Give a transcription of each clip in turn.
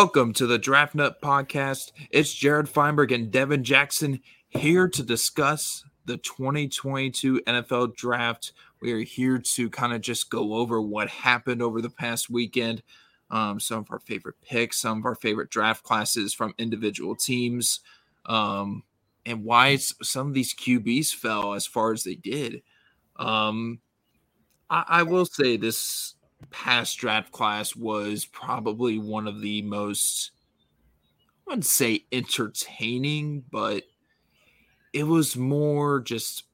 Welcome to the Draft Nut Podcast. It's Jared Feinberg and Devin Jackson here to discuss the 2022 NFL Draft. We are here to kind of just go over what happened over the past weekend, um, some of our favorite picks, some of our favorite draft classes from individual teams, um, and why some of these QBs fell as far as they did. Um, I, I will say this past draft class was probably one of the most I wouldn't say entertaining, but it was more just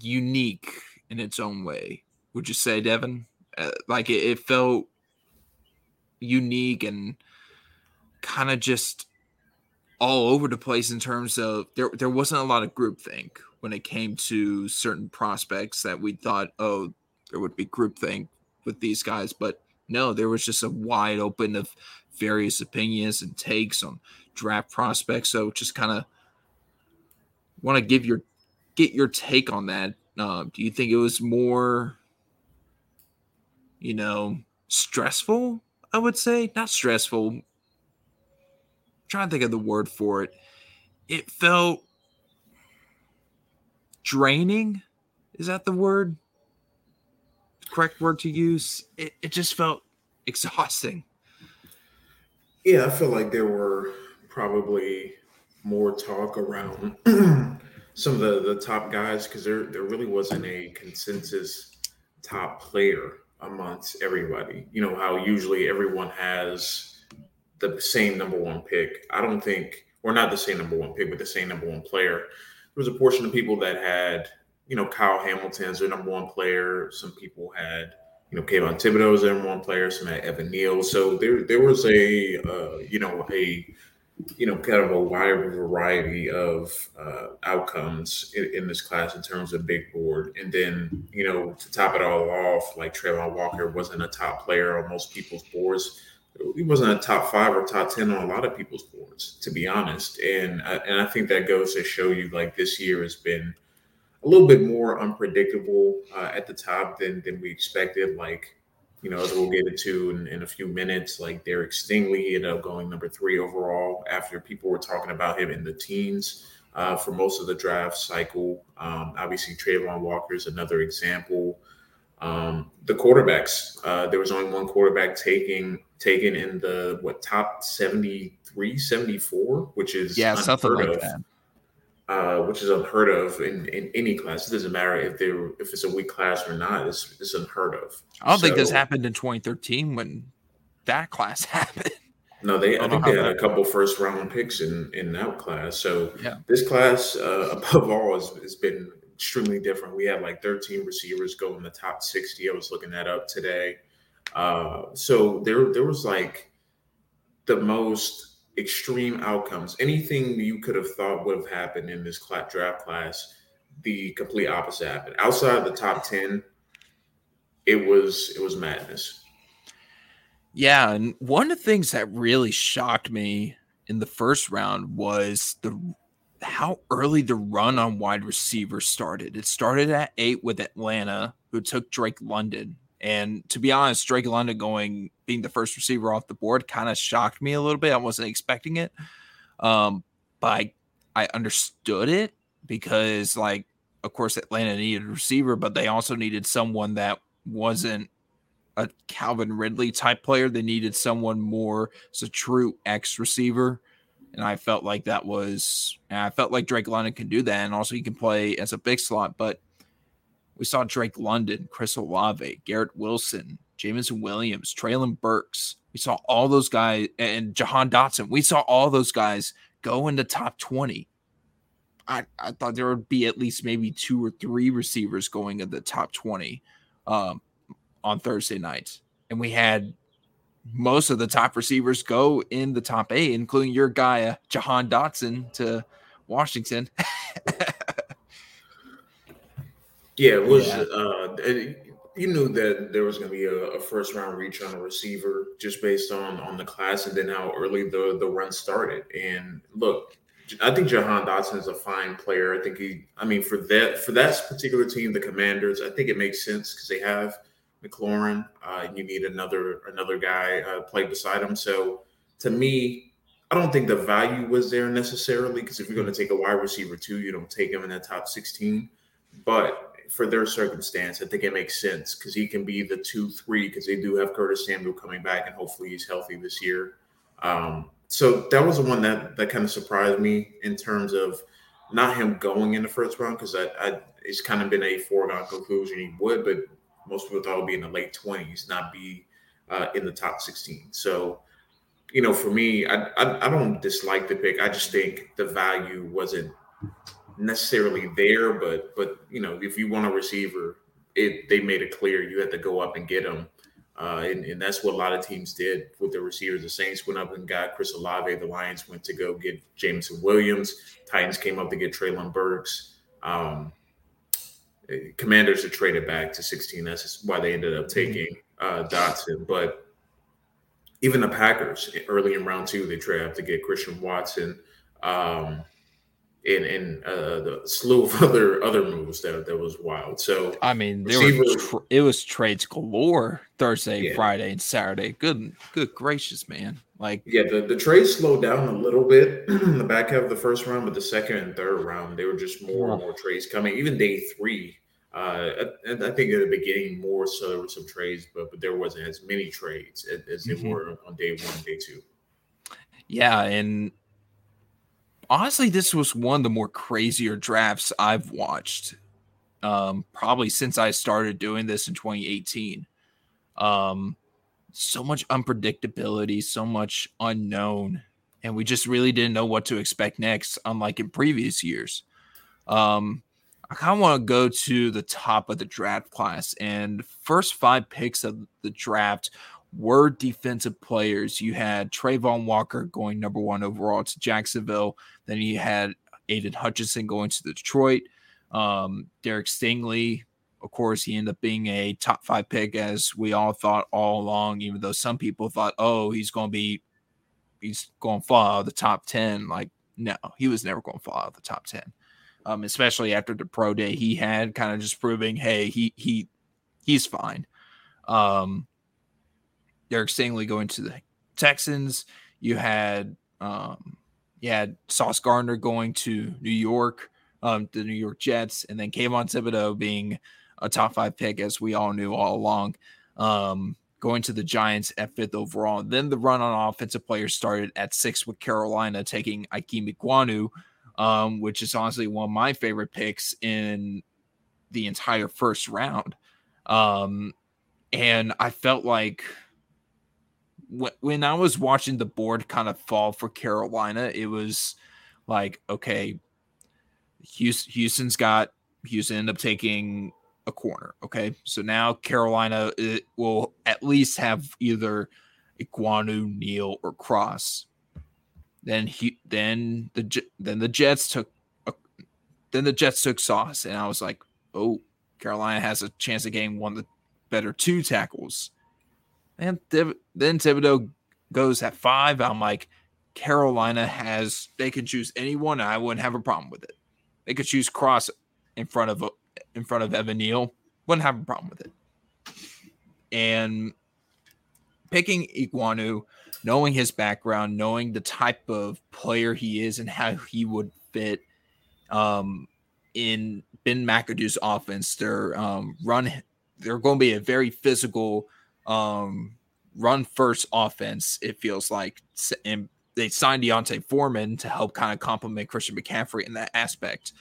unique in its own way. Would you say, Devin? Uh, like it, it felt unique and kind of just all over the place in terms of there there wasn't a lot of groupthink when it came to certain prospects that we thought, oh, there would be groupthink with these guys, but no, there was just a wide open of various opinions and takes on draft prospects. So just kind of want to give your get your take on that. Uh, do you think it was more, you know, stressful? I would say not stressful. I'm trying to think of the word for it. It felt draining. Is that the word? Correct word to use. It, it just felt exhausting. Yeah, I feel like there were probably more talk around some of the, the top guys because there there really wasn't a consensus top player amongst everybody. You know how usually everyone has the same number one pick. I don't think, or not the same number one pick, but the same number one player. There was a portion of people that had you know, Kyle Hamilton's their number one player. Some people had, you know, Kayvon Thibodeaux as their number one player. Some had Evan Neal. So there, there was a, uh, you know, a, you know, kind of a wide variety of uh, outcomes in, in, this class in terms of big board. And then, you know, to top it all off, like Travon Walker wasn't a top player on most people's boards. He wasn't a top five or top ten on a lot of people's boards, to be honest. And uh, and I think that goes to show you, like this year has been a little bit more unpredictable uh, at the top than than we expected. Like, you know, as we'll get into in, in, a few minutes, like Derek Stingley ended up going number three overall after people were talking about him in the teens uh, for most of the draft cycle. Um, obviously, Travon Walker is another example. Um, the quarterbacks, uh, there was only one quarterback taking taken in the what top 73, 74, which is yeah, something like of. that uh, which is unheard of in, in any class. It doesn't matter if they if it's a weak class or not. It's, it's unheard of. I don't so, think this happened in 2013 when that class happened. No, they. I, I think they had a couple first round picks in in that class. So yeah. this class, uh, above all, has, has been extremely different. We had like 13 receivers go in the top 60. I was looking that up today. Uh, so there there was like the most extreme outcomes. Anything you could have thought would have happened in this draft class, the complete opposite happened. Outside the top ten, it was it was madness. Yeah, and one of the things that really shocked me in the first round was the how early the run on wide receiver started. It started at eight with Atlanta, who took Drake London. And to be honest, Drake London going being the first receiver off the board kind of shocked me a little bit. I wasn't expecting it. Um, but I, I understood it because like of course Atlanta needed a receiver, but they also needed someone that wasn't a Calvin Ridley type player. They needed someone more as a true X receiver. And I felt like that was, I felt like Drake London can do that. And also he can play as a big slot. But we saw Drake London, Chris Olave, Garrett Wilson, Jameson Williams, Treylon Burks. We saw all those guys and Jahan Dotson. We saw all those guys go in the top 20. I, I thought there would be at least maybe two or three receivers going in the top 20 um, on Thursday night. And we had most of the top receivers go in the top eight, including your guy, uh, Jahan Dotson, to Washington. Yeah, it was. Yeah. Uh, you knew that there was going to be a, a, first round reach on a receiver just based on on the class and then how early the the run started. And look, I think Jahan Dotson is a fine player. I think he. I mean, for that for that particular team, the Commanders, I think it makes sense because they have McLaurin. Uh, you need another another guy uh, play beside him. So to me, I don't think the value was there necessarily because if you're going to take a wide receiver too, you don't take him in that top 16. But for their circumstance, I think it makes sense because he can be the two three because they do have Curtis Samuel coming back and hopefully he's healthy this year. Um, so that was the one that that kind of surprised me in terms of not him going in the first round because I, I, it's kind of been a foregone conclusion he would, but most people thought it would be in the late twenties, not be uh, in the top sixteen. So you know, for me, I, I I don't dislike the pick. I just think the value wasn't necessarily there, but but you know, if you want a receiver, it they made it clear you had to go up and get him. Uh, and, and, that's what a lot of teams did with their receivers. The Saints went up and got Chris Olave. The Lions went to go get Jameson Williams. Titans came up to get Treylon Burks. Um, Commanders are traded back to 16. That's why they ended up mm-hmm. taking uh, Dotson. But even the Packers early in round two, they traded up to get Christian Watson. Um, and and uh, the slew of other other moves that that was wild. So I mean, there was tra- it was trades galore Thursday, yeah. Friday, and Saturday. Good, good gracious, man! Like yeah, the the trades slowed down a little bit in the back half of the first round, but the second and third round, they were just more and more trades coming. Even day three, uh, I, I, think at the beginning more so there were some trades, but but there wasn't as many trades as, as mm-hmm. there were on day one, day two. Yeah, and honestly, this was one of the more crazier drafts I've watched. Um, probably since I started doing this in 2018. Um, so much unpredictability, so much unknown, and we just really didn't know what to expect next, unlike in previous years. Um, I kind of want to go to the top of the draft class, and first five picks of the draft were defensive players. You had Travon Walker going number one overall to Jacksonville. Then you had Aidan Hutchinson going to Detroit. Um, Derek Stingley, of course, he ended up being a top five pick, as we all thought all along, even though some people thought, oh, he's going to be, he's going to fall out of the top 10. Like, no, he was never going to fall out of the top 10. Um, especially after the pro day he had, kind of just proving, hey, he, he, he's fine. Um, Derek Stingley going to the Texans. You had um, you had Sauce Gardner going to New York, um, the New York Jets, and then Kayvon Thibodeaux being a top five pick, as we all knew all along. Um, going to the Giants at fifth overall. Then the run on offensive players started at six with Carolina taking Ikem Ekwonu, um, which is honestly one of my favorite picks in the entire first round. Um, and I felt like – when I was watching the board kind of fall for Carolina, it was like, okay, Houston's got Houston end up taking a corner. Okay, so now Carolina will at least have either Ekwonu, Neal, or Cross. Then he, then the then the Jets took, a, then the Jets took Sauce, and I was like, oh, Carolina has a chance of getting one of the better two tackles. And then Thibodeaux goes at five. I'm like, Carolina has they can choose anyone. I wouldn't have a problem with it. They could choose Cross in front of in front of Evan Neal. Wouldn't have a problem with it. And picking Ekwonu, knowing his background, knowing the type of player he is and how he would fit um, in Ben McAdoo's offense, their um, run, they're going to be a very physical um, run first offense. It feels like, and they signed D'Onta Foreman to help kind of complement Christian McCaffrey in that aspect.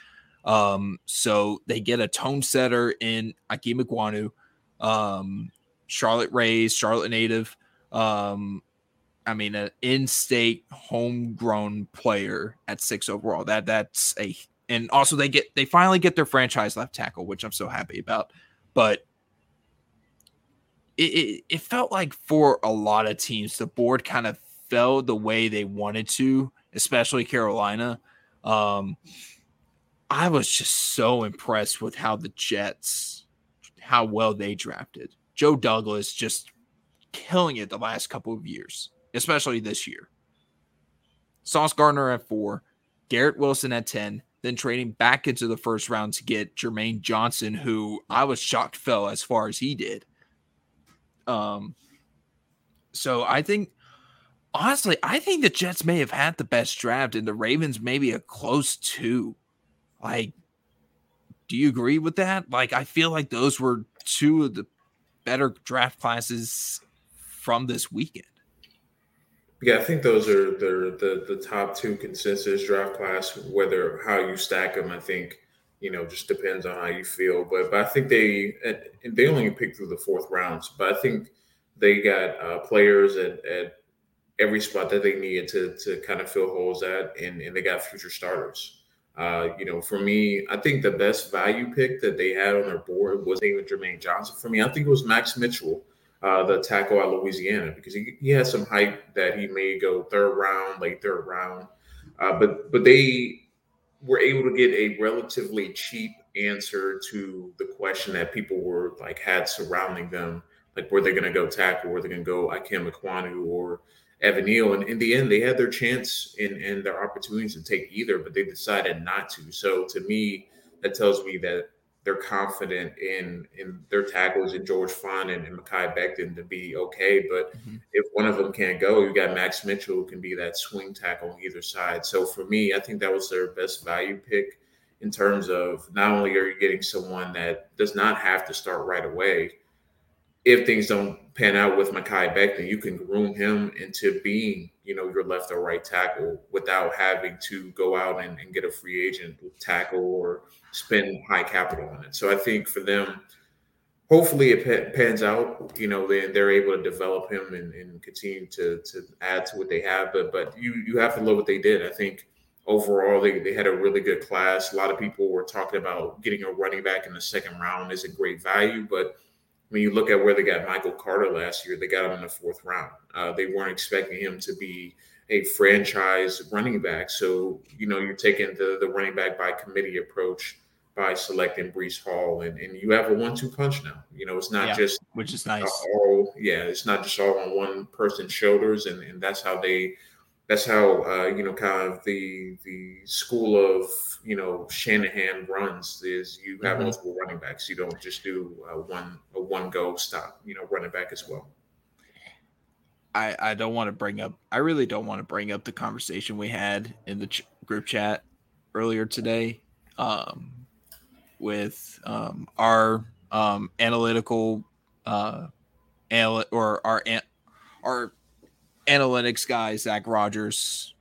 Um, so they get a tone setter in Ikem Ekwonu, um, Charlotte Rays, Charlotte native. Um, I mean, an in-state homegrown player at six overall. That that's a and also they get they finally get their franchise left tackle, which I'm so happy about. But it, it, it felt like for a lot of teams, the board kind of fell the way they wanted to, especially Carolina. Um, I was just so impressed with how the Jets, how well they drafted. Joe Douglas just killing it the last couple of years, especially this year. Sauce Gardner at four, Garrett Wilson at 10, then trading back into the first round to get Jermaine Johnson, who I was shocked fell as far as he did. Um, so I think honestly, I think the Jets may have had the best draft, and the Ravens maybe a close two. Like, do you agree with that? Like, I feel like those were two of the better draft classes from this weekend. Yeah, I think those are the the the top two consensus draft class. Whether how you stack them, I think you know just depends on how you feel. But but I think they they only picked through the fourth rounds, but I think they got uh, players at, at every spot that they needed to to kind of fill holes at, and and they got future starters. Uh, you know, for me, I think the best value pick that they had on their board was even Jermaine Johnson. For me, I think it was Max Mitchell uh, the tackle at Louisiana because he, he has some hype that he may go third round, late third round. Uh, but but they were able to get a relatively cheap answer to the question that people were like had surrounding them, like were they going to go tackle, were they going to go Ikem Ekwonu or Evan Neal. And in the end, they had their chance and, and their opportunities to take either, but they decided not to. So to me, that tells me that they're confident in in their tackles and George Fant and, and Mekhi Becton to be okay. But mm-hmm. if one of them can't go, you got Max Mitchell who can be that swing tackle on either side. So for me, I think that was their best value pick in terms of not only are you getting someone that does not have to start right away, if things don't pan out with Mekhi Becton, you can groom him into being, you know, your left or right tackle without having to go out and, and get a free agent tackle or spend high capital on it. So I think for them, hopefully it pans out. You know, they, they're able to develop him and, and continue to to add to what they have. But but you you have to love what they did. I think overall they, they had a really good class. A lot of people were talking about getting a running back in the second round is a great value, but when you look at where they got Michael Carter last year, they got him in the fourth round. Uh, they weren't expecting him to be a franchise running back. So, you know, you're taking the, the running back by committee approach by selecting Breece Hall, and, and you have a one-two punch now. You know, it's not yeah, just which is nice. All yeah, it's not just all on one person's shoulders, and, and that's how they that's how uh, you know kind of the the school of you know Shanahan runs is you have mm-hmm. multiple running backs. You don't just do a one a one go stop. You know, running back as well. I I don't want to bring up. I really don't want to bring up the conversation we had in the ch- group chat earlier today, um, with um our um analytical uh, anal- or our an- our analytics guy, Zach Rogers,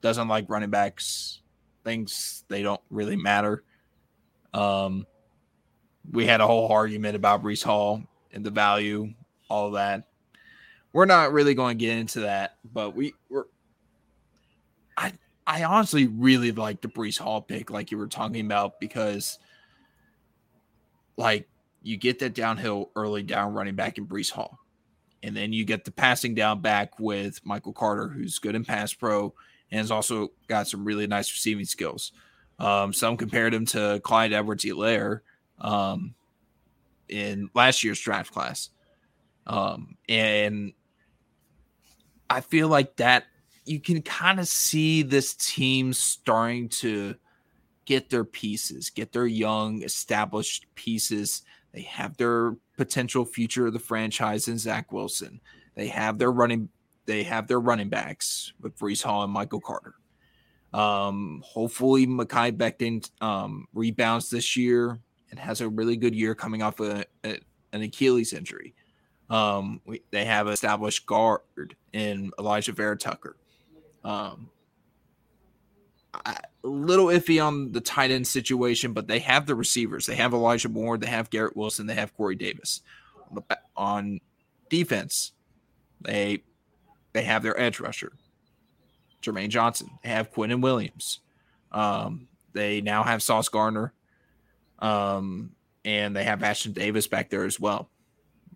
doesn't like running backs, thinks they don't really matter. Um, we had a whole argument about Breece Hall and the value, all that. We're not really going to get into that, but we were. I I honestly really like the Breece Hall pick, like you were talking about, because like you get that downhill early down running back in Breece Hall. And then you get the passing down back with Michael Carter, who's good in pass pro and has also got some really nice receiving skills. Um, some compared him to Clyde Edwards Helaire um, in last year's draft class. Um, and I feel like that you can kind of see this team starting to get their pieces, get their young, established pieces. They have their potential future of the franchise in Zach Wilson. They have their running they have their running backs with Breece Hall and Michael Carter. Um, hopefully Mekhi Becton um, rebounds this year and has a really good year coming off a, a an Achilles injury. Um, we, they have established guard in Alijah Vera-Tucker. Um, a little iffy on the tight end situation, but they have the receivers. They have Elijah Moore, they have Garrett Wilson, they have Corey Davis. On, defense, they they have their edge rusher, Jermaine Johnson. They have Quinnen Williams. Um, they now have Sauce Gardner, um, and they have Ashtyn Davis back there as well.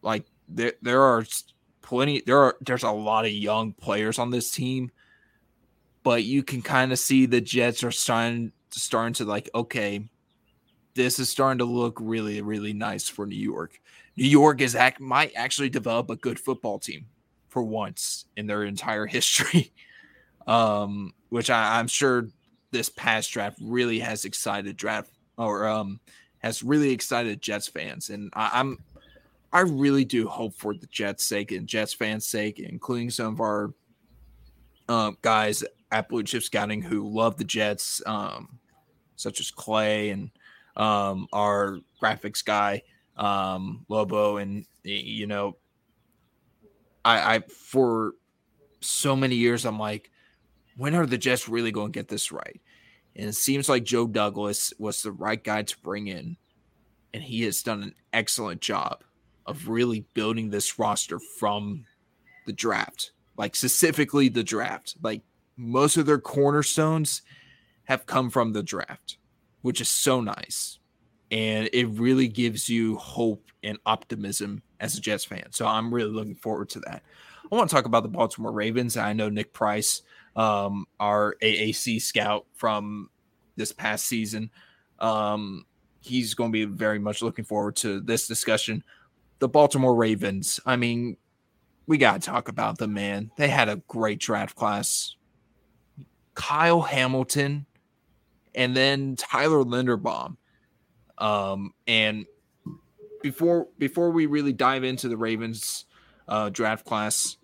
Like there, there are plenty. There are there's a lot of young players on this team but you can kind of see the Jets are starting starting to like, okay, this is starting to look really, really nice for New York. New York is act might actually develop a good football team for once in their entire history. um, which I, I'm sure this past draft really has excited draft or um has really excited Jets fans. And I, I'm I really do hope for the Jets' sake and Jets fans' sake, including some of our um, guys at Blue Chip Scouting who love the Jets, um, such as Clay and um, our graphics guy, um, Lobo, and you know, I, I for so many years I'm like, when are the Jets really going to get this right? And it seems like Joe Douglas was the right guy to bring in, and he has done an excellent job of really building this roster from the draft, like specifically the draft. Like most of their cornerstones have come from the draft, which is so nice. And it really gives you hope and optimism as a Jets fan. So I'm really looking forward to that. I want to talk about the Baltimore Ravens. I know Nick Price, um, our AAC scout from this past season, um, he's going to be very much looking forward to this discussion. The Baltimore Ravens, I mean, we got to talk about them, man. They had a great draft class. Kyle Hamilton and then Tyler Linderbaum. Um, and before before we really dive into the Ravens uh, draft class,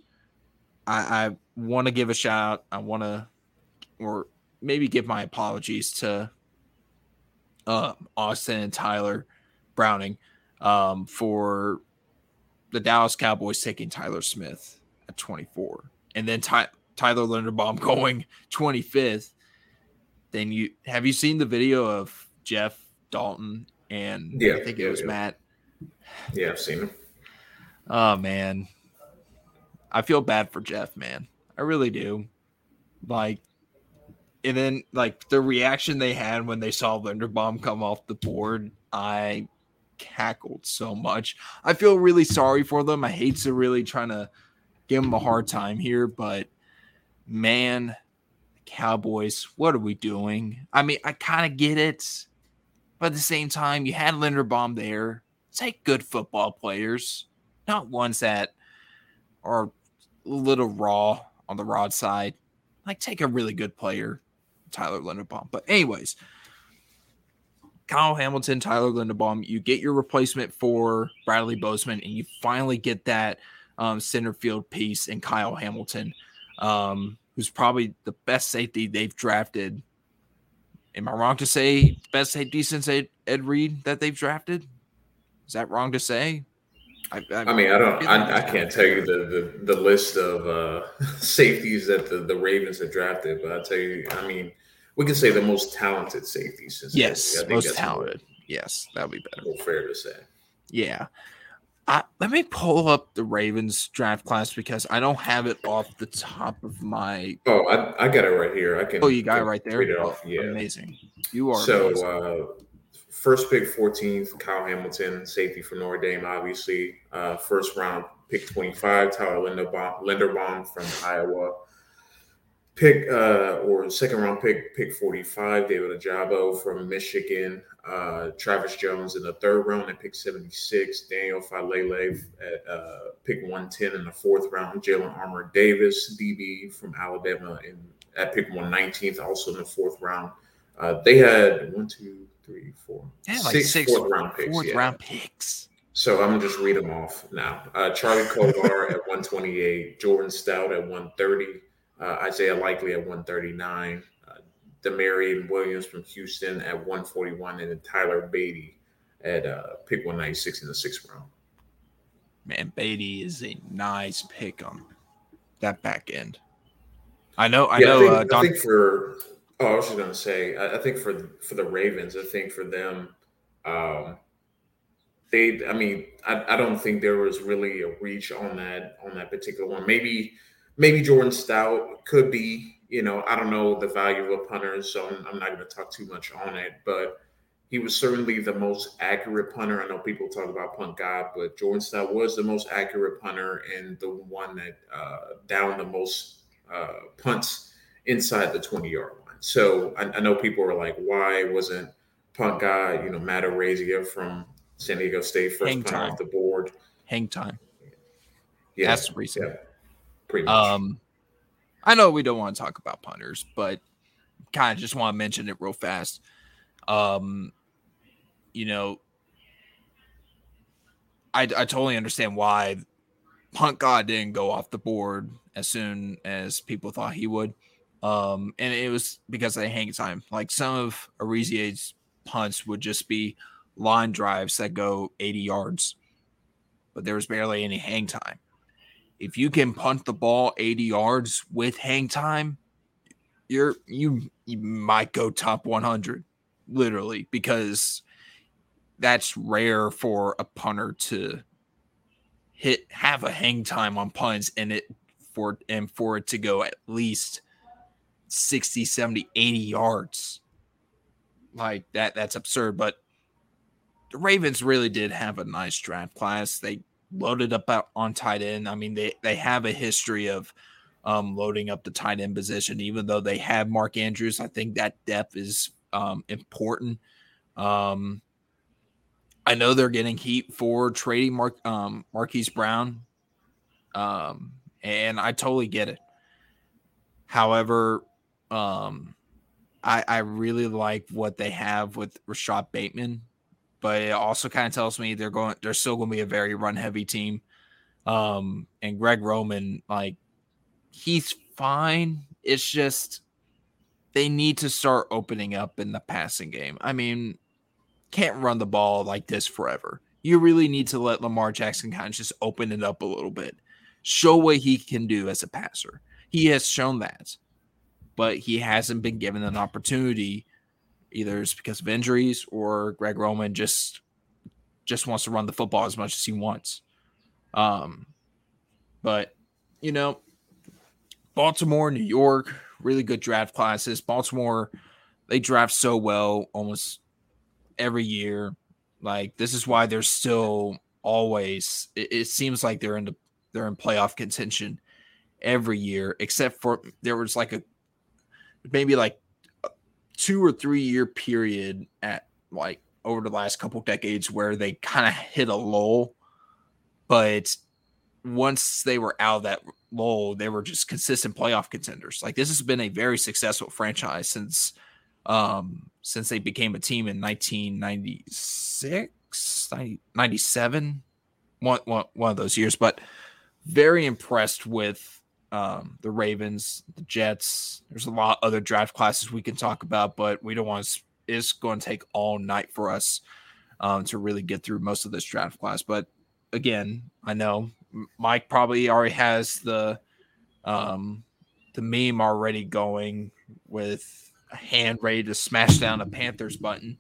I, I want to give a shout out. I want to, or maybe give my apologies to uh, Austin and Tyler Browning um, for the Dallas Cowboys taking Tyler Smith at 24, and then Ty- Tyler Linderbaum going 25th. Then you have you seen the video of Jeff Dalton and Yeah, I think it was yeah. Matt. Yeah, I've seen him. Oh man, I feel bad for Jeff, man. I really do. Like, and then like the reaction they had when they saw Linderbaum come off the board, I cackled so much. I feel really sorry for them. I hate to really trying to give them a hard time here, but man, Cowboys, what are we doing? I mean, I kind of get it, but at the same time, you had Linderbaum there. Take good football players, not ones that are a little raw on the rod side. Like, take a really good player, Tyler Linderbaum. But, anyways, Kyle Hamilton, Tyler Linderbaum, you get your replacement for Bradley Bozeman, and you finally get that um, center field piece in Kyle Hamilton, um, who's probably the best safety they've drafted. Am I wrong to say best safety since Ed, Ed Reed that they've drafted? Is that wrong to say? I, I mean, I don't, I, I can't tell you the, the, the list of uh, safeties that the, the Ravens have drafted, but I'll tell you, I mean, we can say the most talented safeties. Since Yes, I most talented. Yes, that would be better. Fair to say. Yeah. I, let me pull up the Ravens draft class because I don't have it off the top of my. Oh, I, I got it right here. I can. Oh, you got it right there. it off. Yeah. amazing. You are So, uh, first pick 14th, Kyle Hamilton, safety from Notre Dame, obviously. Uh, first round pick 25, Tyler Linderbaum, Linderbaum from Iowa. Pick uh, or second round pick, pick 45, David Ojabo from Michigan. Uh, Travis Jones in the third round at pick 76, Daniel Faalele at uh, pick 110 in the fourth round, Jalyn Armour Davis, DB from Alabama, in at pick 119th, also in the fourth round. Uh, they had one, two, three, four, yeah, like six six fourth round picks. fourth yeah. round picks. So I'm gonna just read them off now. Uh, Charlie Kolar at 128, Jordan Stout at 130, uh, Isaiah Likely at 139, uh, Damarion Williams from Houston at 141, and then Tyler Badie at uh, pick 196 in the sixth round. Man, Badie is a nice pick on that back end. I know. I yeah, know. I think, uh, I think for oh, I was just gonna say, I, I think for for the Ravens, I think for them, um, they, I mean, I, I don't think there was really a reach on that on that particular one. Maybe maybe Jordan Stout could be. You know, I don't know the value of a punter, so I'm, I'm not going to talk too much on it. But he was certainly the most accurate punter. I know people talk about punt God, but Jordan Stout was the most accurate punter and the one that uh, downed the most uh, punts inside the 20 yard line. So I, I know people are like, why wasn't punt guy, you know, Matt Araiza from San Diego State first Hang punt time. off the board? hang time. Yeah, That's the reason. yeah, pretty much. Um, I know we don't want to talk about punters, but kind of just want to mention it real fast. Um, you know, I, I totally understand why punt god didn't go off the board as soon as people thought he would. Um, and it was because of the hang time. Like some of Araiza's punts would just be line drives that go 80 yards, but there was barely any hang time. If you can punt the ball 80 yards with hang time, you're you you might go top 100 literally because that's rare for a punter to hit have a hang time on punts and it for and for it to go at least 60 70 80 yards. Like that that's absurd but the ravens really did have a nice draft class. They loaded up on tight end. I mean they they have a history of um, loading up the tight end position even though they have mark andrews. I think that depth is um, important. Um, i know they're getting heat for trading mark um, marquise brown. Um, and i totally get it. However um, I, I really like what they have with Rashod Bateman, but it also kind of tells me they're going they're still going to be a very run heavy team. Um, and Greg Roman, like he's fine. It's just they need to start opening up in the passing game. I mean, can't run the ball like this forever. You really need to let Lamar Jackson kind of just open it up a little bit, show what he can do as a passer. He has shown that but he hasn't been given an opportunity. Either it's because of injuries or Greg Roman just just wants to run the football as much as he wants. Um, but you know, Baltimore, New York, really good draft classes. Baltimore, they draft so well almost every year. Like this is why they're still always. It, it seems like they're in the they're in playoff contention every year, except for there was like a maybe like two or three year period at like over the last couple decades where they kind of hit a lull, but once they were out of that lull, they were just consistent playoff contenders. Like this has been a very successful franchise since um since they became a team in 1996 97 one, one, one of those years but very impressed with um, the Ravens, the Jets. There's a lot other draft classes we can talk about, but we don't want to. It's going to take all night for us um, to really get through most of this draft class. But again, I know Mike probably already has the um, the meme already going with a hand ready to smash down a Panthers button.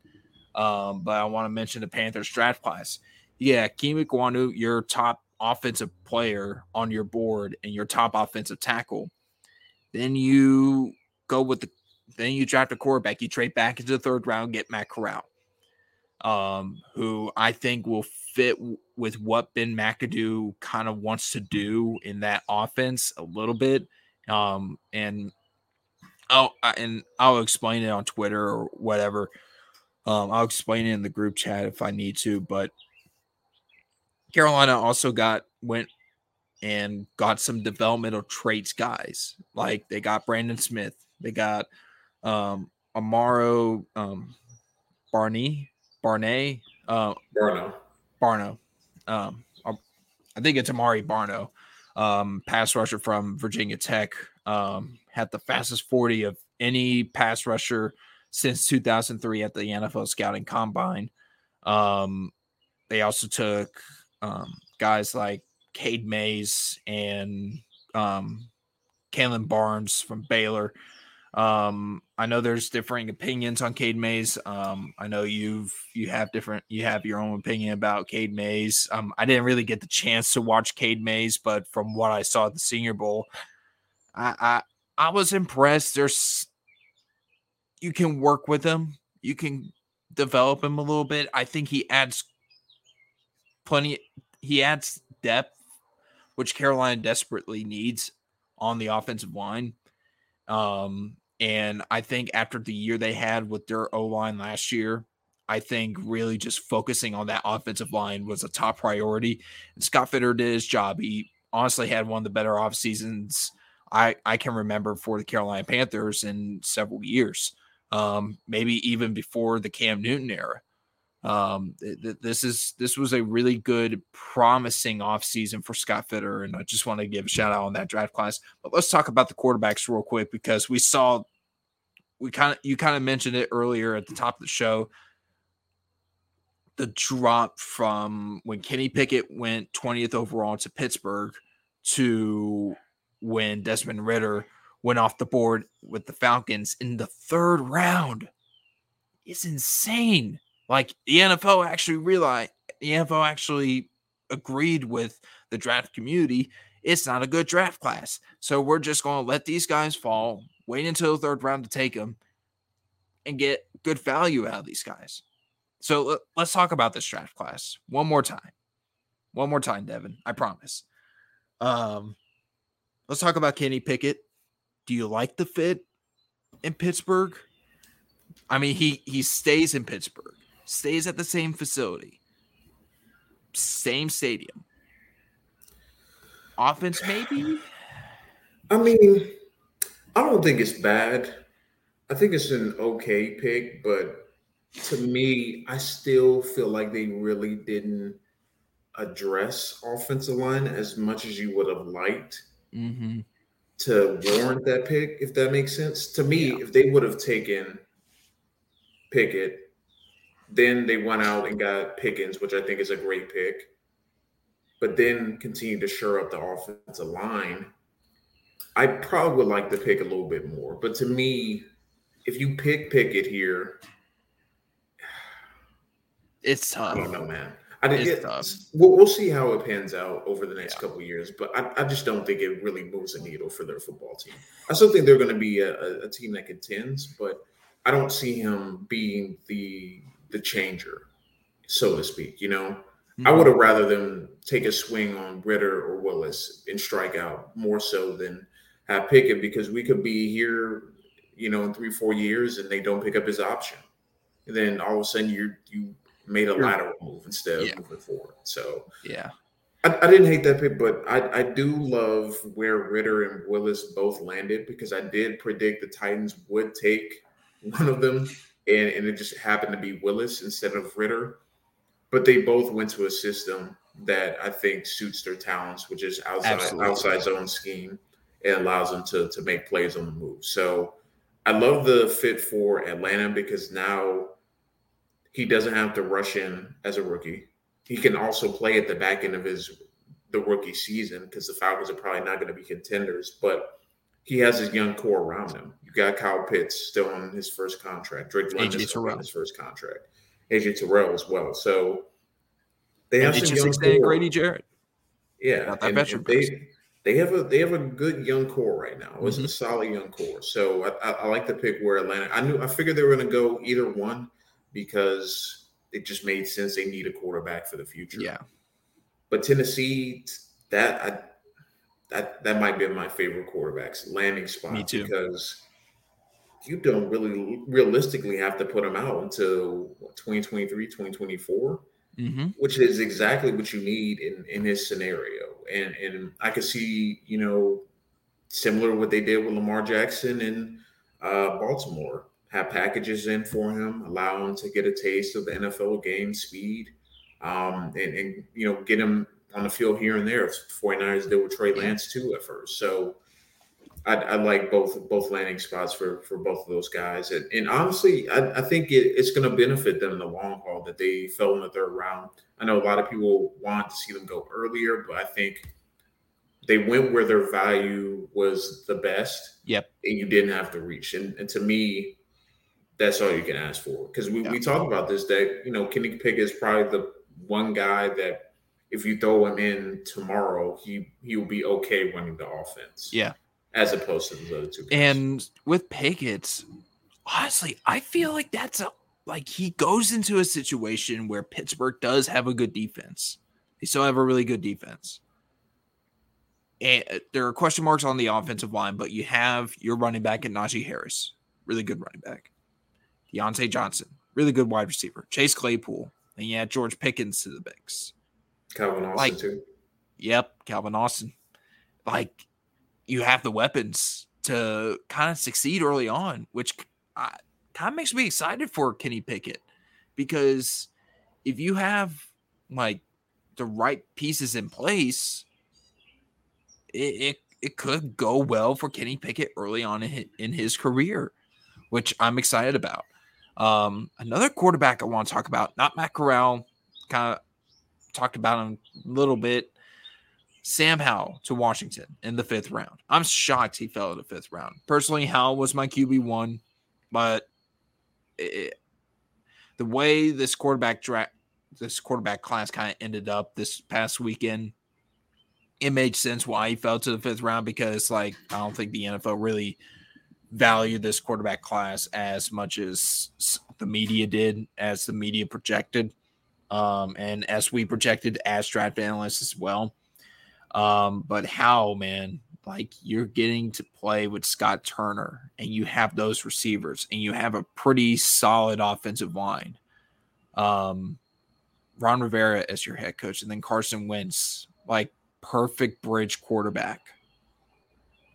Um, but I want to mention the Panthers draft class. Yeah, Ikem Ekwonu, your top offensive player on your board and your top offensive tackle, then you go with the then you draft a quarterback. You trade back into the third round, get Matt Corral, um, who I think will fit w- with what Ben McAdoo kind of wants to do in that offense a little bit. Um, and I'll and I'll explain it on Twitter or whatever. Um, I'll explain it in the group chat if I need to, but Carolina also got went and got some developmental traits guys. Like they got Brandon Smith, they got um Amaro um Barney, Barney, uh Barno. Barno. Um I think it's Amari Barno, um, pass rusher from Virginia Tech. Um, had the fastest 40 of any pass rusher since 2003 at the NFL Scouting Combine. Um, they also took um, guys like Cade Mays and um, Kalon Barnes from Baylor. Um, I know there's differing opinions on Cade Mays. Um, I know you've you have different you have your own opinion about Cade Mays. Um, I didn't really get the chance to watch Cade Mays, but from what I saw at the Senior Bowl, I I, I was impressed. There's you can work with him. You can develop him a little bit. I think he adds plenty. He adds depth, which Carolina desperately needs on the offensive line. Um, and I think after the year they had with their O line last year, I think really just focusing on that offensive line was a top priority. And Scott Fitter did his job. He honestly had one of the better off seasons I, I can remember for the Carolina Panthers in several years, um, maybe even before the Cam Newton era. Um, th- this is this was a really good, promising offseason for Scott Fitter, and I just want to give a shout out on that draft class. But let's talk about the quarterbacks real quick because we saw we kind of you kind of mentioned it earlier at the top of the show. The drop from when Kenny Pickett went 20th overall to Pittsburgh to when Desmond Ridder went off the board with the Falcons in the third round is insane. Like the NFL actually realized the NFL actually agreed with the draft community. It's not a good draft class. So we're just going to let these guys fall, wait until the third round to take them, and get good value out of these guys. So let's talk about this draft class one more time. One more time, Devin. I promise. Um, let's talk about Kenny Pickett. Do you like the fit in Pittsburgh? I mean, he he stays in Pittsburgh, stays at the same facility, same stadium. Offense, maybe. I mean, I don't think it's bad. I think it's an okay pick, but to me, I still feel like they really didn't address offensive line as much as you would have liked mm-hmm. to warrant that pick, if that makes sense. To me, yeah. if they would have taken Pickett, then they went out and got Pickens, which I think is a great pick, but then continued to shore up the offensive line. I probably would like to pick a little bit more. But to me, if you pick Pickett here, it's tough. I don't know, man. I did, it, we'll, we'll see how it pans out over the next yeah. couple years, but I, I, just don't think it really moves a needle for their football team. I still think they're going to be a, a, team that contends, but I don't see him being the the changer, so to speak. You know, mm-hmm. I would have rather them take a swing on Ridder or Willis and strike out more so than have Pickett because we could be here, you know, in three four years and they don't pick up his option, and then all of a sudden you you made a lateral move instead of yeah. moving forward. So yeah. I, I, didn't hate that pick, but I, I do love where Ridder and Willis both landed because I did predict the Titans would take one of them, and, and it just happened to be Willis instead of Ridder. But they both went to a system that I think suits their talents, which is outside Absolutely. outside zone scheme and allows them to to make plays on the move. So I love the fit for Atlanta because now he doesn't have to rush in as a rookie. He can also play at the back end of his the rookie season because the Falcons are probably not going to be contenders, but he has his young core around him. You got Kyle Pitts still on his first contract. Drake London still on his first contract. AJ Terrell as well. So they have and some young core. Grady Jarrett. Yeah, and, and they they have a they have a good young core right now. It's mm-hmm. a solid young core. So I, I, I like the pick where Atlanta. I knew I figured they were going to go either one because it just made sense. They need a quarterback for the future. Yeah. But Tennessee, that I, that that might be my favorite quarterbacks landing spot. Because you don't really realistically have to put them out until 2023, 2024, mm-hmm. which is exactly what you need in in his scenario. And and I could see, you know, similar what they did with Lamar Jackson in uh, Baltimore have packages in for him, allow him to get a taste of the NFL game speed, um, and, and, you know get him on the field here and there. 49ers did with Trey Lance too at first, so I, I like both both landing spots for for both of those guys, and, and honestly, I, I think it, it's going to benefit them in the long haul that they fell in the third round. I know a lot of people want to see them go earlier, but I think they went where their value was the best. Yep. And you didn't have to reach. And, and to me, that's all you can ask for. Because we, yeah. we talk about this that you know Kenny Pickett is probably the one guy that if you throw him in tomorrow, he he will be okay running the offense. Yeah, as opposed to the other two. Guys. And with Pickett, honestly, I feel like that's a like he goes into a situation where Pittsburgh does have a good defense. They still have a really good defense. And uh, there are question marks on the offensive line, but you have your running back at Najee Harris, really good running back. Diontae Johnson, really good wide receiver. Chase Claypool, and yeah, George Pickens to the mix. Calvin Austin like, too. Yep, Calvin Austin. Like you have the weapons to kind of succeed early on, which uh, kind of makes me excited for Kenny Pickett because if you have like the right pieces in place, it, it, it could go well for Kenny Pickett early on in his, in his career, which I'm excited about. Um, another quarterback I want to talk about, not Matt Corral, kind of talked about him a little bit. Sam Howell to Washington in the fifth round. I'm shocked he fell in the fifth round. Personally, Howell was my QB one, but it, the way this quarterback draft, this quarterback class kind of ended up this past weekend, it made sense why he fell to the fifth round because, like, I don't think the NFL really valued this quarterback class as much as the media did, as the media projected, um, and as we projected as draft analysts as well. Um, but Howell, man, like you're getting to play with Scott Turner and you have those receivers and you have a pretty solid offensive line. Um, Ron Rivera as your head coach, and then Carson Wentz, like perfect bridge quarterback.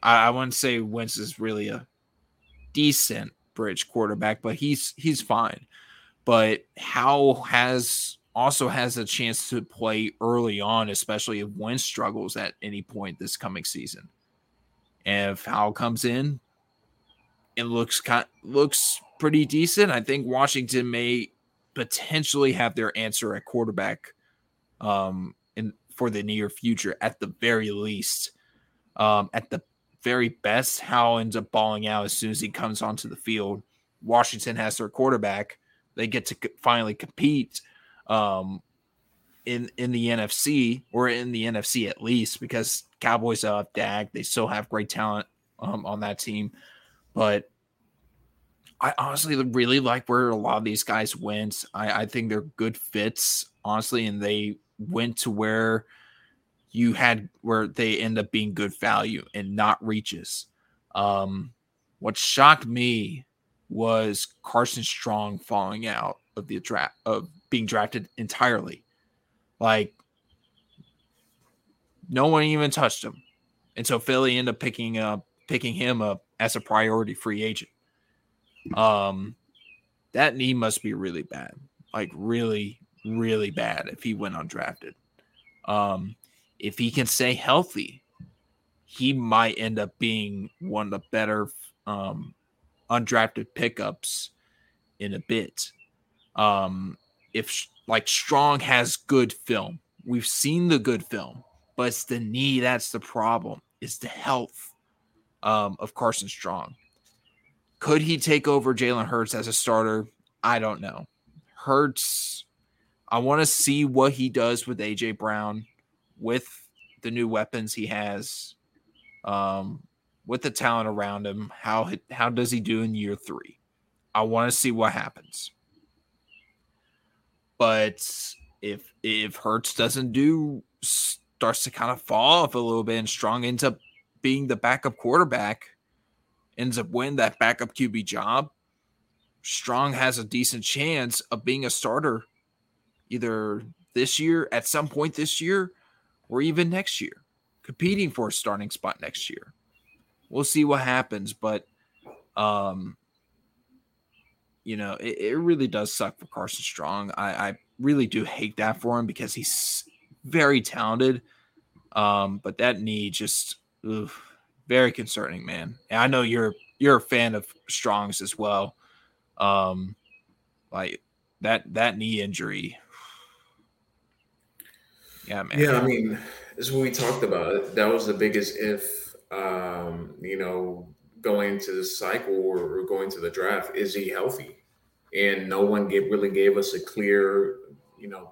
I, I wouldn't say Wentz is really a decent bridge quarterback, but he's he's fine. But how has also has a chance to play early on, especially if Wentz struggles at any point this coming season. And if Howell comes in, it looks looks pretty decent. I think Washington may potentially have their answer at quarterback um, in for the near future, at the very least. Um, at the very best, Howell ends up balling out as soon as he comes onto the field. Washington has their quarterback. They get to finally compete um, in in the NFC or in the NFC at least because Cowboys have Dak. They still have great talent um, on that team, but I honestly really like where a lot of these guys went. I, I think they're good fits, honestly, and they went to where you had where they end up being good value and not reaches. Um, what shocked me was Carson Strong falling out of the draft of being drafted entirely. Like no one even touched him. And so Philly ended up picking up picking him up as a priority free agent. Um that knee must be really bad. Like really, really bad if he went undrafted. Um if he can stay healthy, he might end up being one of the better um undrafted pickups in a bit. Um if like Strong has good film. We've seen the good film, but it's the knee that's the problem. It's the health um, of Carson Strong. Could he take over Jalen Hurts as a starter? I don't know. Hurts, I want to see what he does with AJ Brown, with the new weapons he has, um, with the talent around him. How how does he do in year three? I want to see what happens. But if if Hurts doesn't do starts to kind of fall off a little bit and Strong ends up being the backup quarterback, ends up winning that backup QB job, Strong has a decent chance of being a starter either this year, at some point this year, or even next year, competing for a starting spot next year. We'll see what happens, but um, you know, it, it really does suck for Carson Strong. I, I really do hate that for him because he's very talented. Um, but that knee just ugh, very concerning, man. And I know you're you're a fan of Strong's as well. Um, like that that knee injury. Yeah, man. Yeah, I mean, is what we talked about. That was the biggest if. Um, you know, going to the cycle or, going to the draft, is he healthy? And no one gave, really gave us a clear, you know,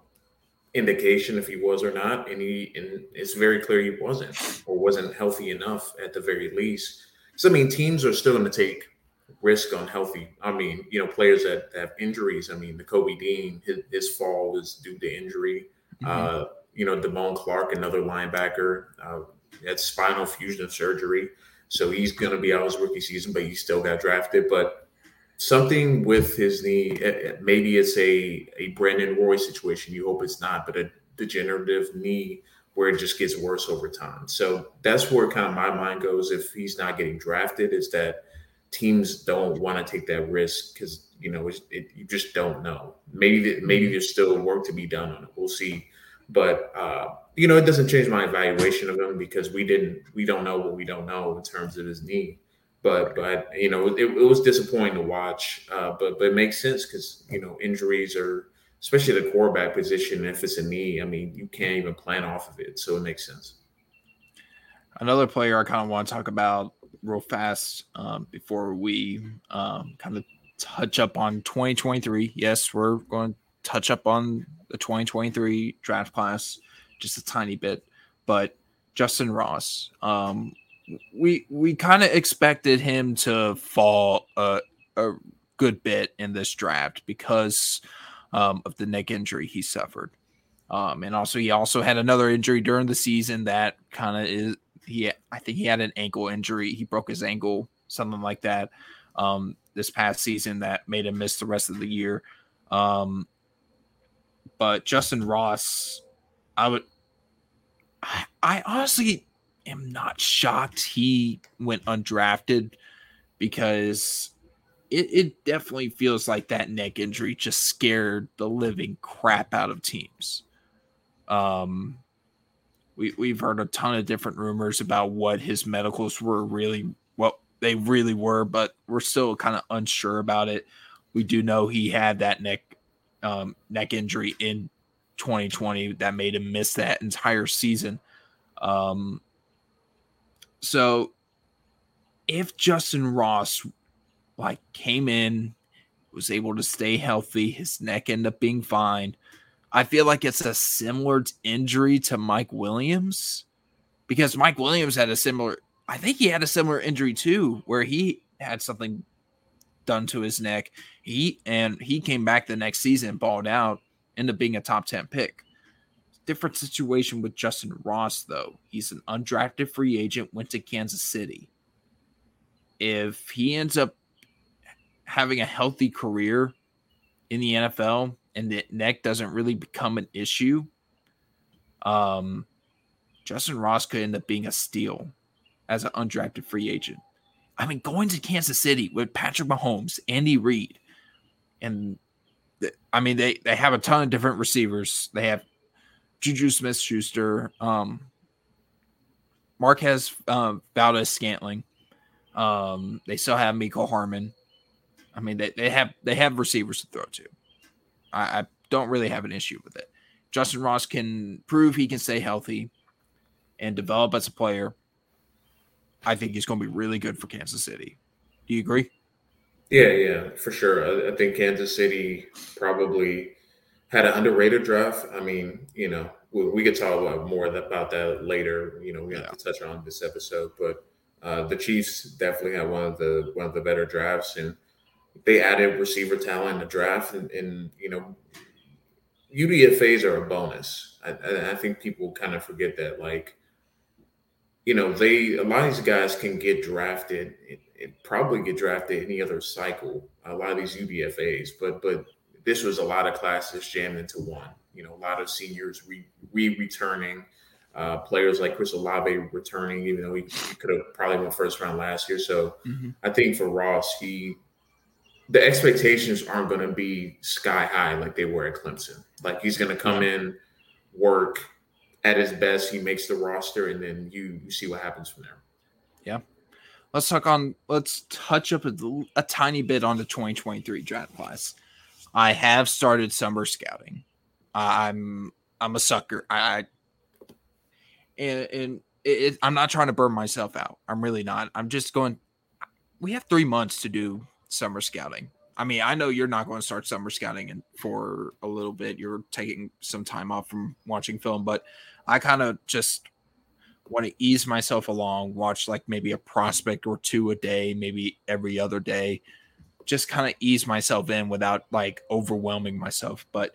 indication if he was or not. And he and it's very clear he wasn't or wasn't healthy enough at the very least. So I mean, teams are still going to take risk on healthy. I mean, you know, players that have injuries. I mean, Nakobe Dean, his, his fall was due to injury. Mm-hmm. Uh, you know, Damone Clark, another linebacker, uh, had spinal fusion surgery. So he's going to be out his rookie season, but he still got drafted. But something with his knee, eh, eh, maybe it's a, a Brandon Roy situation. You hope it's not, but a degenerative knee where it just gets worse over time. So that's where kind of my mind goes if he's not getting drafted is that teams don't want to take that risk because You know, it, you just don't know. Maybe maybe there's still work to be done on it. We'll see. But uh, you know, it doesn't change my evaluation of him because we didn't we don't know what we don't know in terms of his knee. But but you know, it, it was disappointing to watch. Uh, but but it makes sense because you know injuries are especially the quarterback position. If it's a knee, I mean, you can't even plan off of it, so it makes sense. Another player I kind of want to talk about real fast um, before we um, kind of touch up on 2023. Yes, we're going to touch up on the 2023 draft class just a tiny bit, but Justin Ross, um, we we kind of expected him to fall a, a good bit in this draft because um, of the neck injury he suffered. Um, and also, he also had another injury during the season that kind of is he. I think he had an ankle injury. He broke his ankle, something like that, um, this past season that made him miss the rest of the year. Um, but Justin Ross, I would. I, I honestly am not shocked he went undrafted because it, it definitely feels like that neck injury just scared the living crap out of teams. Um, we we've heard a ton of different rumors about what his medicals were really what they really were, but we're still kind of unsure about it. We do know he had that neck um, neck injury in 2020 that made him miss that entire season. Um, so if Justin Ross like came in, was able to stay healthy. His neck ended up being fine. I feel like it's a similar injury to Mike Williams because Mike Williams had a similar, I think he had a similar injury too, where he had something done to his neck. He and he came back the next season, balled out, ended up being a top 10 pick. Different situation with Justin Ross, though. He's an undrafted free agent, went to Kansas City. If he ends up having a healthy career in the NFL and the neck doesn't really become an issue, um, Justin Ross could end up being a steal as an undrafted free agent. I mean, going to Kansas City with Patrick Mahomes, Andy Reid, and I mean they they have a ton of different receivers. They have Juju Smith Schuster, um, Marquez um, Valdes Scantling. Um, they still have Mecole Hardman. I mean, they, they have they have receivers to throw to. I, I don't really have an issue with it. Justin Ross can prove he can stay healthy and develop as a player. I think he's going to be really good for Kansas City. Do you agree? Yeah, yeah, for sure. I, I think Kansas City probably had an underrated draft. I mean, you know, we, we could talk about more about that later. You know, we have yeah. to touch on this episode, but uh, the Chiefs definitely had one of the one of the better drafts, and they added receiver talent in the draft, and, and you know, UDFA's are a bonus. I, I think people kind of forget that. Like, you know, they a lot of these guys can get drafted. It probably get drafted any other cycle. A lot of these UDFA's, but but this was a lot of classes jammed into one. You know, a lot of seniors re, re returning. Uh, players like Chris Olave returning, even though he, he could have probably went first round last year. So mm-hmm. I think for Ross, he the expectations aren't going to be sky high like they were at Clemson. Like he's going to come in, work at his best, he makes the roster, and then you you see what happens from there. Yeah. Let's talk on. Let's touch up a, a tiny bit on the 2023 draft class. I have started summer scouting. I'm I'm a sucker. I and and it, I'm not trying to burn myself out. I'm really not. I'm just going. We have three months to do summer scouting. I mean, I know you're not going to start summer scouting and for a little bit. You're taking some time off from watching film, but I kind of just want to ease myself along, watch like maybe a prospect or two a day, maybe every other day, just kind of ease myself in without like overwhelming myself. But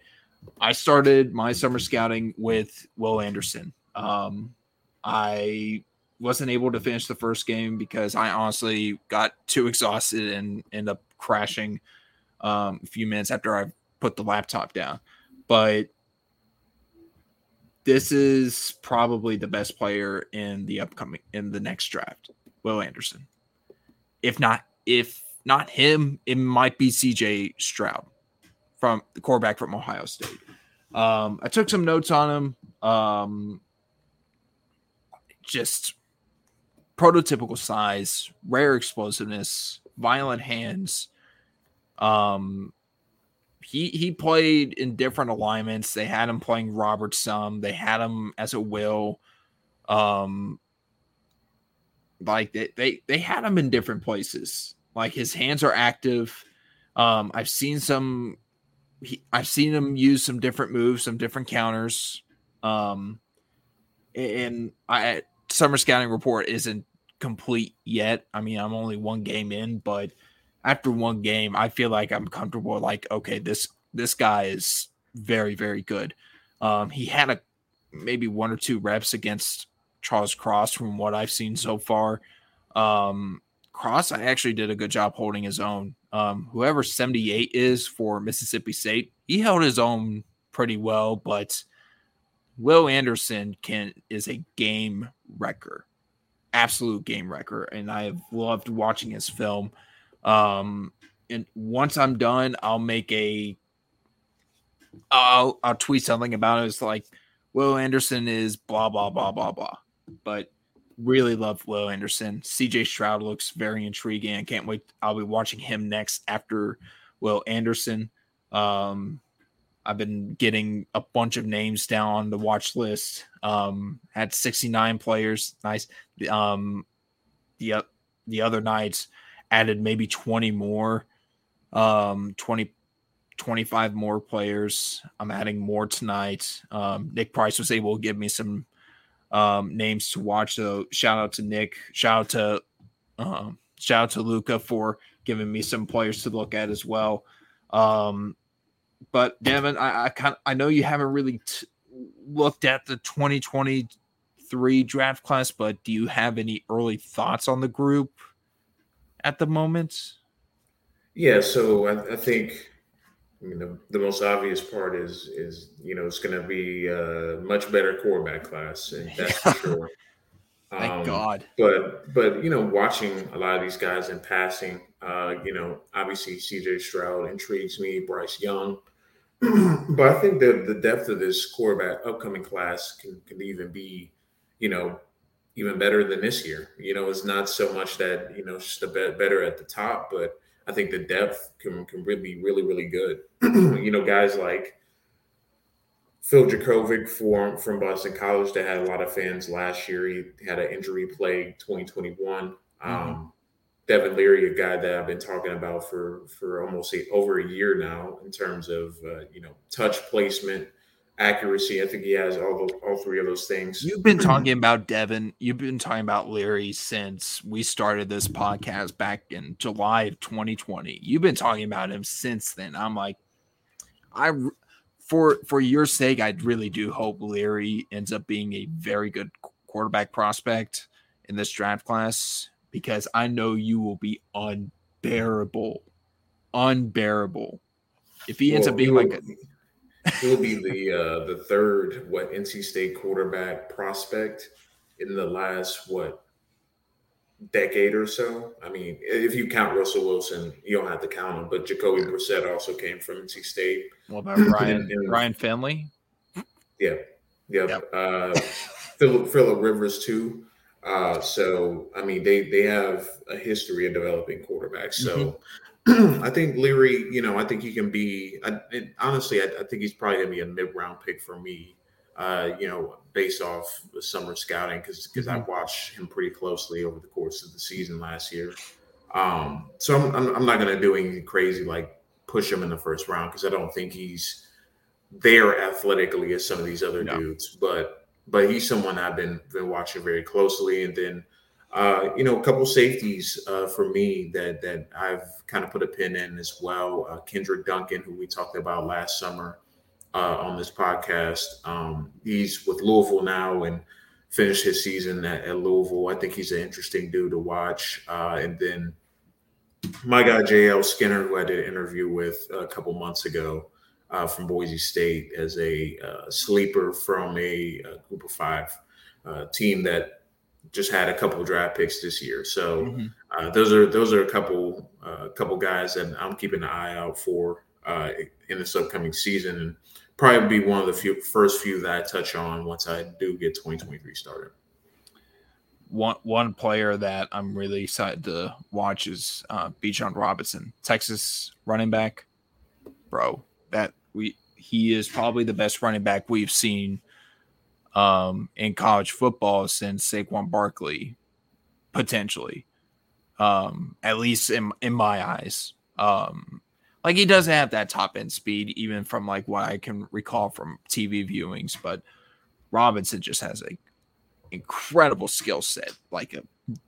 I started my summer scouting with Will Anderson. Um, I wasn't able to finish the first game because I honestly got too exhausted and end up crashing um, a few minutes after I put the laptop down. But this is probably the best player in the upcoming in the next draft, Will Anderson. If not, if not him, it might be CJ Stroud from the quarterback from Ohio State. Um, I took some notes on him. Um, just prototypical size, rare explosiveness, violent hands. Um, he he played in different alignments. They had him playing Robert some. They had him as a will. Um, like they they they had him in different places. Like his hands are active. Um, I've seen some. He, I've seen him use some different moves, some different counters. Um, and I summer scouting report isn't complete yet. I mean, I'm only one game in, but after one game, I feel like I'm comfortable. Like, okay, this this guy is very very good. Um, he had a maybe one or two reps against Charles Cross from what I've seen so far. Um, Cross, I actually did a good job holding his own. Um, whoever 78 is for Mississippi State, he held his own pretty well, but Will Anderson can is a game wrecker, absolute game wrecker, and I have loved watching his film. Um, and once I'm done, I'll make a I'll I'll tweet something about it. It's like Will Anderson is blah blah blah blah blah. But really love Will Anderson. CJ Stroud looks very intriguing. I can't wait. I'll be watching him next after Will Anderson. Um, I've been getting a bunch of names down on the watch list. Um, had 69 players. Nice. Um, the the other nights added maybe 20 more. Um, 20 25 more players. I'm adding more tonight. Um, Nick Price was able to give me some um, names to watch. So shout out to Nick. Shout out to um, shout out to Luca for giving me some players to look at as well. Um, but Devin, I, I kind I know you haven't really t- looked at the 2023 draft class, but do you have any early thoughts on the group at the moment? Yeah, so I, I think I mean, the, the most obvious part is is you know it's going to be a much better quarterback class, and that's for sure. Um, God. But but you know, watching a lot of these guys in passing, uh, you know, obviously C.J. Stroud intrigues me, Bryce Young, but I think that the depth of this quarterback upcoming class can can even be, you know, even better than this year. You know, it's not so much that you know it's just a bit better at the top, but I think the depth can can really be really really good. you know, guys like Phil Jurkovec from from Boston College that had a lot of fans last year. He had an injury plague 2021. Mm-hmm. Um, Devin Leary, a guy that I've been talking about for for almost a, over a year now in terms of uh, you know touch placement, accuracy. I think he has all those, all three of those things. You've been talking about Devin. You've been talking about Leary since we started this podcast back in July of 2020. You've been talking about him since then. I'm like, I for for your sake, I really do hope Leary ends up being a very good quarterback prospect in this draft class because I know you will be unbearable, unbearable. If he ends well, up being like a He'll be the uh, the third what NC State quarterback prospect in the last what decade or so. I mean, if you count Russell Wilson, you don't have to count him. But Jacoby Brissett also came from NC State. What about Ryan and, and, Ryan Finley? Yeah, yeah. Yep. Uh, Philip Philip Rivers too. Uh, so I mean, they they have a history of developing quarterbacks. So mm-hmm. I think Leary, you know, I think he can be. I, honestly, I, I, think he's probably gonna be a mid-round pick for me. Uh, you know, based off the summer scouting, because because mm-hmm. I watched him pretty closely over the course of the season last year. Um, so I'm, I'm, I'm not gonna do anything crazy like push him in the first round because I don't think he's there athletically as some of these other no. dudes. But but he's someone I've been been watching very closely, and then uh, you know, a couple safeties uh, for me that that I've kind of put a pin in as well. Uh, Kendrick Duncan, who we talked about last summer uh, on this podcast, um, he's with Louisville now and finished his season at, at, Louisville. I think he's an interesting dude to watch. Uh, and then my guy JL Skinner, who I did an interview with a couple months ago uh, from Boise State as a sleeper from a, a group of five team that just had a couple draft picks this year. So mm-hmm. uh, those are those are a couple a uh, couple guys that I'm keeping an eye out for uh, in this upcoming season, and probably be one of the few first few that I touch on once I do get 2023 started. One one player that I'm really excited to watch is uh, Bijan Robinson, Texas running back. Bro, that we he is probably the best running back we've seen um, in college football since Saquon Barkley, potentially, um, at least in in my eyes. Um, like he doesn't have that top end speed, even from like what I can recall from TV viewings. But Robinson just has a incredible skill set, like a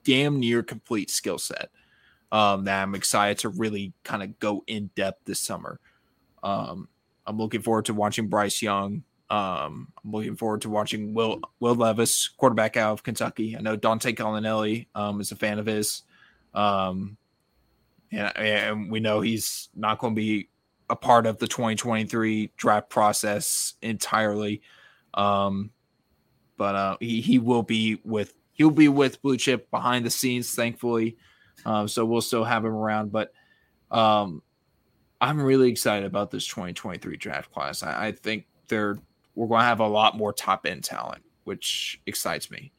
damn near complete skill set. Um, that I'm excited to really kind of go in depth this summer. Um, I'm looking forward to watching Bryce Young. Um, I'm looking forward to watching Will Will Levis, quarterback out of Kentucky. I know Dante Collinelli um, is a fan of his. Um, and, and we know he's not going to be a part of the 2023 draft process entirely. Um, but uh, he he will be with he'll be with Blue Chip behind the scenes, thankfully. Um, so we'll still have him around, but um, I'm really excited about this 2023 draft class. I, I think they're we're going to have a lot more top end talent, which excites me.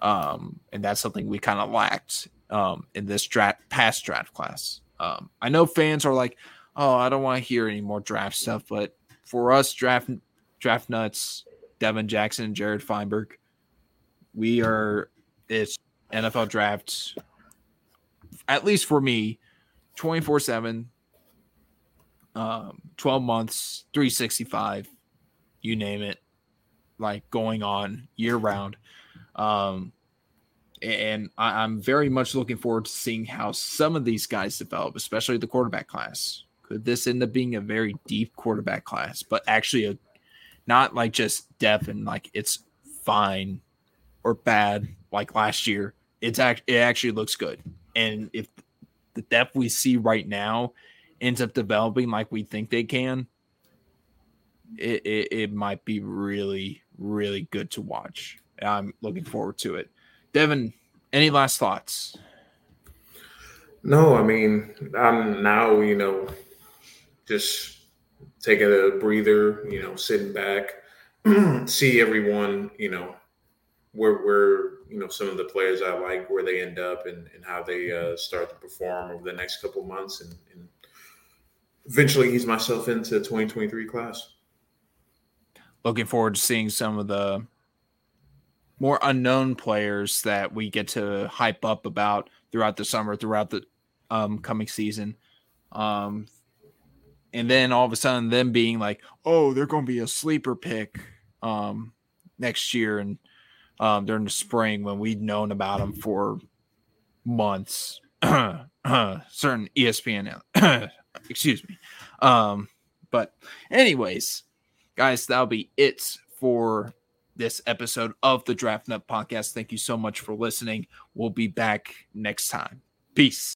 Um, and that's something we kind of lacked um, in this draft past draft class. Um, I know fans are like, "Oh, I don't want to hear any more draft stuff," but for us draft draft nuts, Devin Jackson and Jared Feinberg, we are it's NFL draft. At least for me, twenty four seven, um, twelve months, three sixty five, you name it, like going on year round. Um, and I, am very much looking forward to seeing how some of these guys develop, especially the quarterback class. Could this end up being a very deep quarterback class, but actually a not like just depth and like it's fine or bad like last year. It's act it actually looks good. And if the depth we see right now ends up developing like we think they can, it, it, it might be really, really good to watch. I'm looking forward to it. Devin, any last thoughts? No, I mean, I'm now, you know, just taking a breather, you know, sitting back, see everyone, you know, where where you know some of the players I like, where they end up, and, and how they uh, start to perform over the next couple months, and, and eventually ease myself into 2023 class. Looking forward to seeing some of the more unknown players that we get to hype up about throughout the summer, throughout the um, coming season. Um, and then all of a sudden, them being like, oh, they're going to be a sleeper pick um, next year and um, during the spring when we'd known about them for months. certain ESPN, excuse me. Um, but, anyways, guys, that'll be it for this episode of the Draft Nut Podcast. Thank you so much for listening. We'll be back next time. Peace.